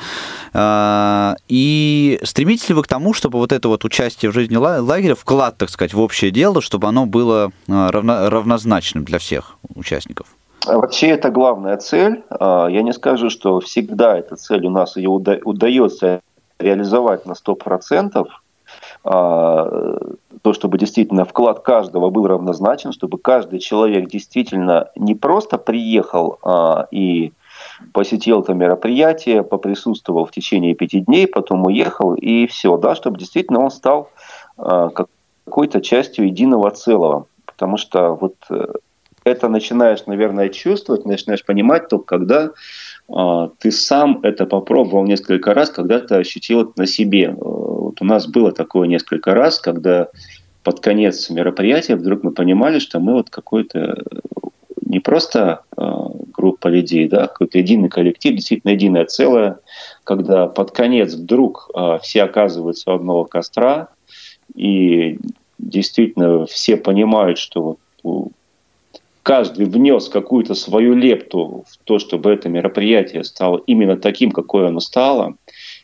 А, и стремитесь ли вы к тому, чтобы вот это вот участие в жизни лагеря, вклад, так сказать, в общее дело, чтобы оно было а, равно- равнозначным для всех участников? А вообще это главная цель. Я не скажу, что всегда эта цель у нас ее уда- удается реализовать на 100%, а, то, чтобы действительно вклад каждого был равнозначен, чтобы каждый человек действительно не просто приехал а, и посетил это мероприятие, поприсутствовал в течение пяти дней, потом уехал и все, да, чтобы действительно он стал а, какой-то частью единого целого. Потому что вот э, это начинаешь, наверное, чувствовать, начинаешь понимать только когда а, ты сам это попробовал несколько раз, когда ты ощутил это на себе. Э, у нас было такое несколько раз, когда под конец мероприятия вдруг мы понимали, что мы вот какой-то не просто э, группа людей, да, какой-то единый коллектив, действительно единое целое, когда под конец вдруг э, все оказываются у одного костра, и действительно все понимают, что каждый внес какую-то свою лепту в то, чтобы это мероприятие стало именно таким, какое оно стало.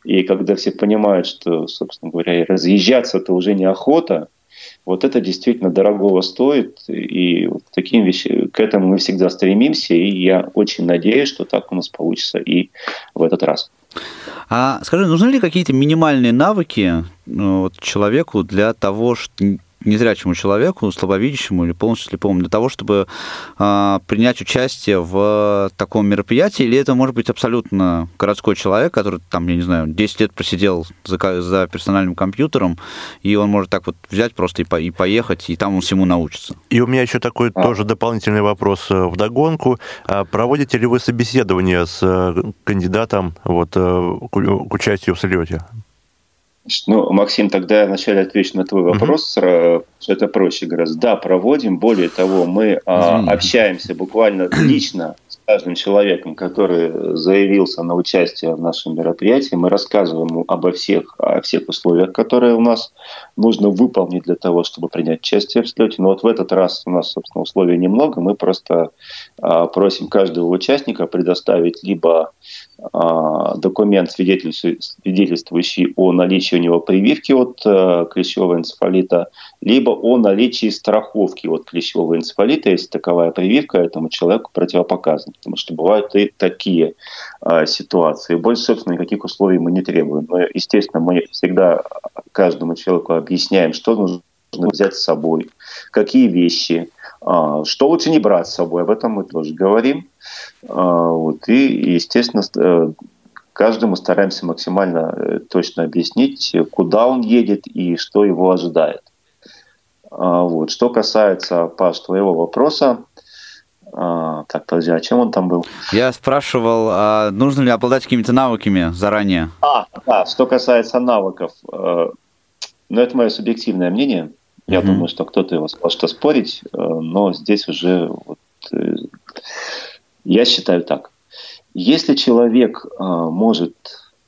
И когда все понимают, что, собственно говоря, разъезжаться это уже неохота, вот это действительно дорогого стоит, и вот таким вещам, к этому мы всегда стремимся, и я очень надеюсь, что так у нас получится и в этот раз. А скажи, нужны ли какие-то минимальные навыки ну, вот, человеку для того, что незрячему человеку, слабовидящему или полностью слепому, для того, чтобы э, принять участие в таком мероприятии? Или это может быть абсолютно городской человек, который, там, я не знаю, 10 лет просидел за, за персональным компьютером, и он может так вот взять просто и, по, и поехать, и там он всему научится? И у меня еще такой а. тоже дополнительный вопрос э, в догонку. А проводите ли вы собеседование с э, кандидатом вот, э, к участию в слете? Ну, Максим, тогда я вначале отвечу на твой вопрос, что это проще гораздо. Да, проводим. Более того, мы а, общаемся буквально <clears throat> лично каждым человеком, который заявился на участие в нашем мероприятии, мы рассказываем ему обо всех, о всех условиях, которые у нас нужно выполнить для того, чтобы принять участие в слете. Но вот в этот раз у нас, собственно, условий немного. Мы просто а, просим каждого участника предоставить либо документ, свидетельствующий о наличии у него прививки от а, клещевого энцефалита, либо о наличии страховки от клещевого энцефалита, если таковая прививка этому человеку противопоказана потому что бывают и такие э, ситуации. Больше, собственно, никаких условий мы не требуем. Но, естественно, мы всегда каждому человеку объясняем, что нужно взять с собой, какие вещи, э, что лучше не брать с собой, об этом мы тоже говорим. Э, вот, и, естественно, э, каждому стараемся максимально э, точно объяснить, куда он едет и что его ожидает. Вот. Что касается, Паш, твоего вопроса, а, так, подожди, а чем он там был? Я спрашивал, а нужно ли обладать какими-то навыками заранее? А, да, что касается навыков, э, ну, это мое субъективное мнение. Я mm-hmm. думаю, что кто-то его может спорить, э, но здесь уже вот, э, я считаю так. Если человек э, может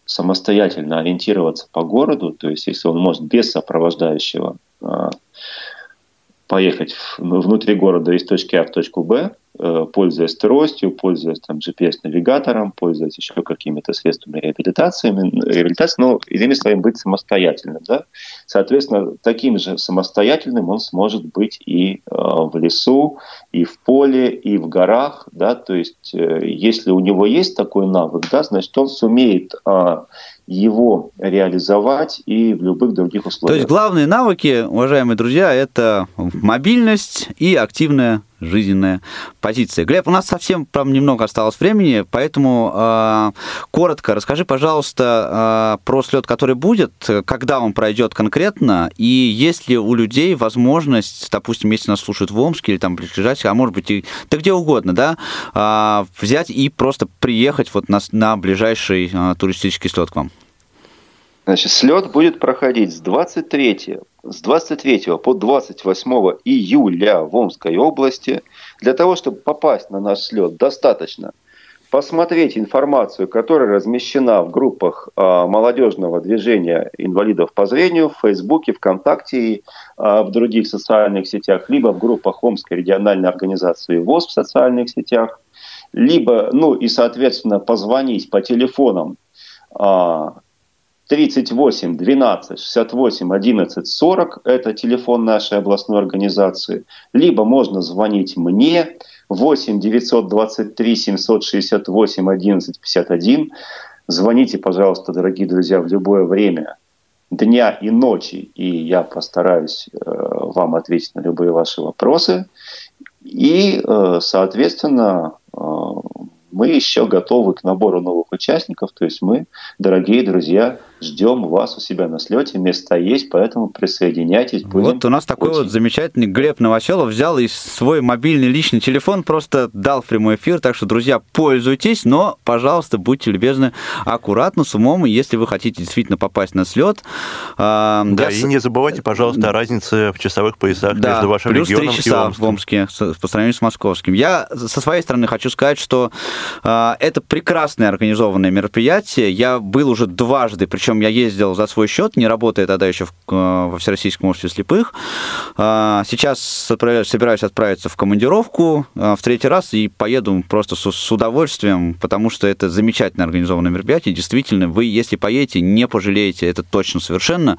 самостоятельно ориентироваться по городу, то есть если он может без сопровождающего поехать внутри города из точки А в точку Б, пользуясь тростью, пользуясь там GPS-навигатором, пользуясь еще какими-то средствами реабилитациями, реабилитации, но, иными словами, быть самостоятельным. Да? Соответственно, таким же самостоятельным он сможет быть и э, в лесу, и в поле, и в горах. Да? То есть, э, если у него есть такой навык, да, значит, он сумеет э, его реализовать и в любых других условиях. То есть главные навыки, уважаемые друзья, это мобильность и активная жизненная позиция. Глеб, у нас совсем прям немного осталось времени, поэтому э, коротко расскажи, пожалуйста, э, про слет, который будет, когда он пройдет конкретно, и есть ли у людей возможность, допустим, если нас слушают в Омске или там ближайших, а может быть и да где угодно, да, э, взять и просто приехать вот на, на ближайший э, туристический слет к вам? Значит, слет будет проходить с 23 с 23 по 28 июля в Омской области. Для того, чтобы попасть на наш слет, достаточно посмотреть информацию, которая размещена в группах а, молодежного движения инвалидов по зрению в Фейсбуке, ВКонтакте и а, в других социальных сетях, либо в группах Омской региональной организации ВОЗ в социальных сетях, либо, ну и, соответственно, позвонить по телефонам а, 38 12 68 11 40 – это телефон нашей областной организации. Либо можно звонить мне 8 923 768 11 51. Звоните, пожалуйста, дорогие друзья, в любое время дня и ночи, и я постараюсь э, вам ответить на любые ваши вопросы. И, э, соответственно, э, мы еще готовы к набору новых участников, то есть мы, дорогие друзья, Ждем вас у себя на слете, места есть, поэтому присоединяйтесь. Будем вот у нас такой очень... вот замечательный Глеб Новоселов взял и свой мобильный личный телефон просто дал в прямой эфир, так что, друзья, пользуйтесь, но, пожалуйста, будьте любезны, аккуратно, с умом, и если вы хотите действительно попасть на слет... Э, да, и не забывайте, пожалуйста, о разнице в часовых поясах да, между вашим плюс регионом 3 часа в Омске по сравнению с московским. Я со своей стороны хочу сказать, что э, это прекрасное организованное мероприятие. Я был уже дважды, причем причем я ездил за свой счет, не работая тогда еще в, э, во Всероссийском обществе слепых. А, сейчас собираюсь отправиться в командировку а, в третий раз и поеду просто с, удовольствием, потому что это замечательно организованное мероприятие. Действительно, вы, если поедете, не пожалеете, это точно совершенно.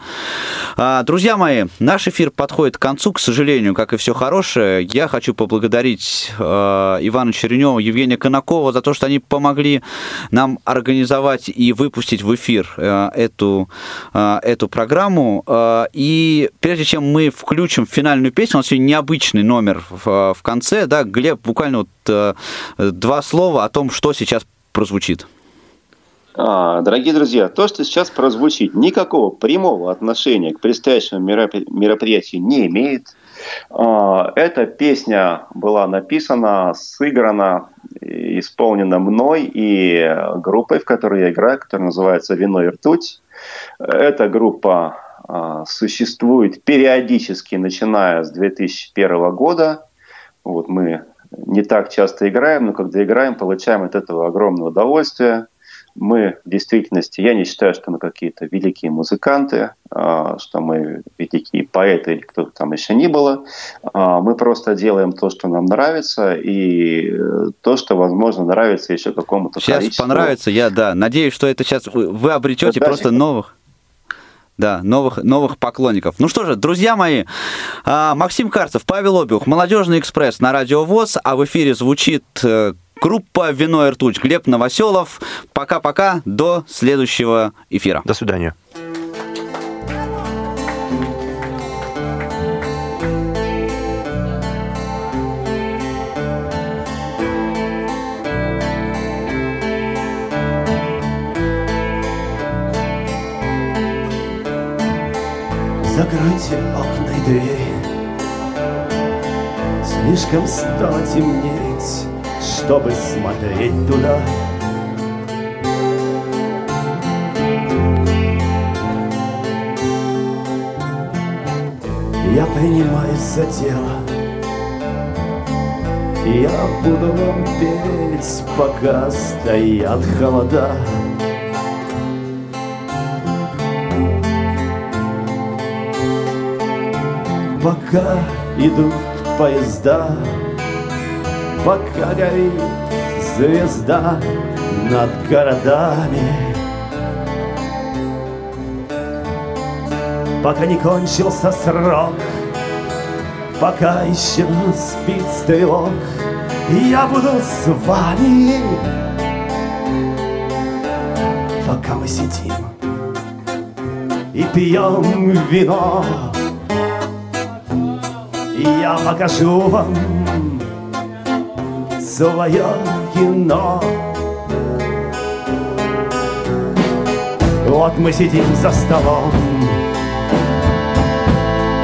А, друзья мои, наш эфир подходит к концу, к сожалению, как и все хорошее. Я хочу поблагодарить Ивана Черенева, Евгения Конакова за то, что они помогли нам организовать и выпустить в эфир э, эту, а, эту программу. А, и прежде чем мы включим финальную песню, у нас сегодня необычный номер в, в конце, да, Глеб, буквально вот два слова о том, что сейчас прозвучит. А, дорогие друзья, то, что сейчас прозвучит, никакого прямого отношения к предстоящему мероприятию не имеет. Эта песня была написана, сыграна, исполнена мной и группой, в которой я играю, которая называется «Вино и ртуть». Эта группа а, существует периодически, начиная с 2001 года. Вот мы не так часто играем, но когда играем, получаем от этого огромное удовольствие – мы в действительности, я не считаю, что мы какие-то великие музыканты, а, что мы великие поэты или кто-то там еще не было. А, мы просто делаем то, что нам нравится, и э, то, что, возможно, нравится еще какому-то Сейчас количеству. понравится, я, да, надеюсь, что это сейчас вы обретете просто новых да, новых, новых поклонников. Ну что же, друзья мои, а, Максим Карцев, Павел Обиух, Молодежный экспресс на Радио ВОЗ, а в эфире звучит э, Группа «Вино и ртуть». Глеб Новоселов. Пока-пока. До следующего эфира. До свидания. Слишком стало темнеть чтобы смотреть туда. Я принимаюсь за дело, я буду вам петь, пока стоят холода. Пока идут поезда, Пока горит звезда над городами. Пока не кончился срок Пока еще спит стрелок Я буду с вами. Пока мы сидим и пьем вино Я покажу вам свое кино. Вот мы сидим за столом,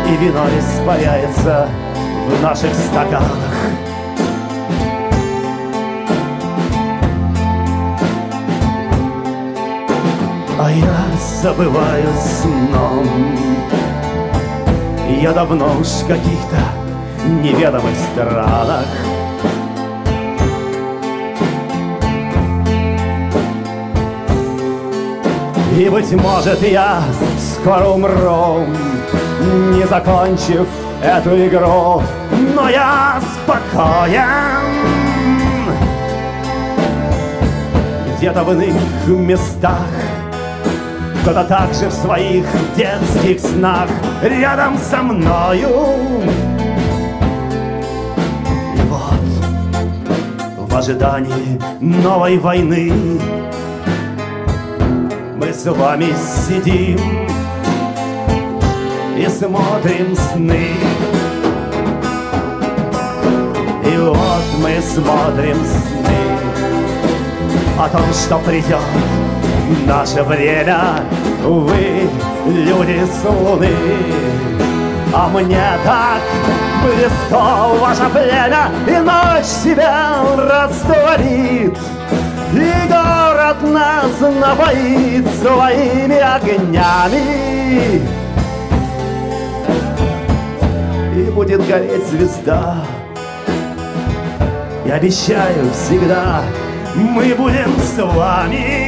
и вино испаряется в наших стаканах. А я забываю сном Я давно уж каких-то неведомых странах И, быть может, я скоро умру, не закончив эту игру, но я спокоен. Где-то в иных местах кто-то также в своих детских снах рядом со мною. Ожидании новой войны. С вами сидим И смотрим сны. И вот мы смотрим сны О том, что придет наше время. Вы, люди с луны А мне так близко ваше племя И ночь себя растворит. И город нас напоит своими огнями. И будет гореть звезда. Я обещаю всегда Мы будем с вами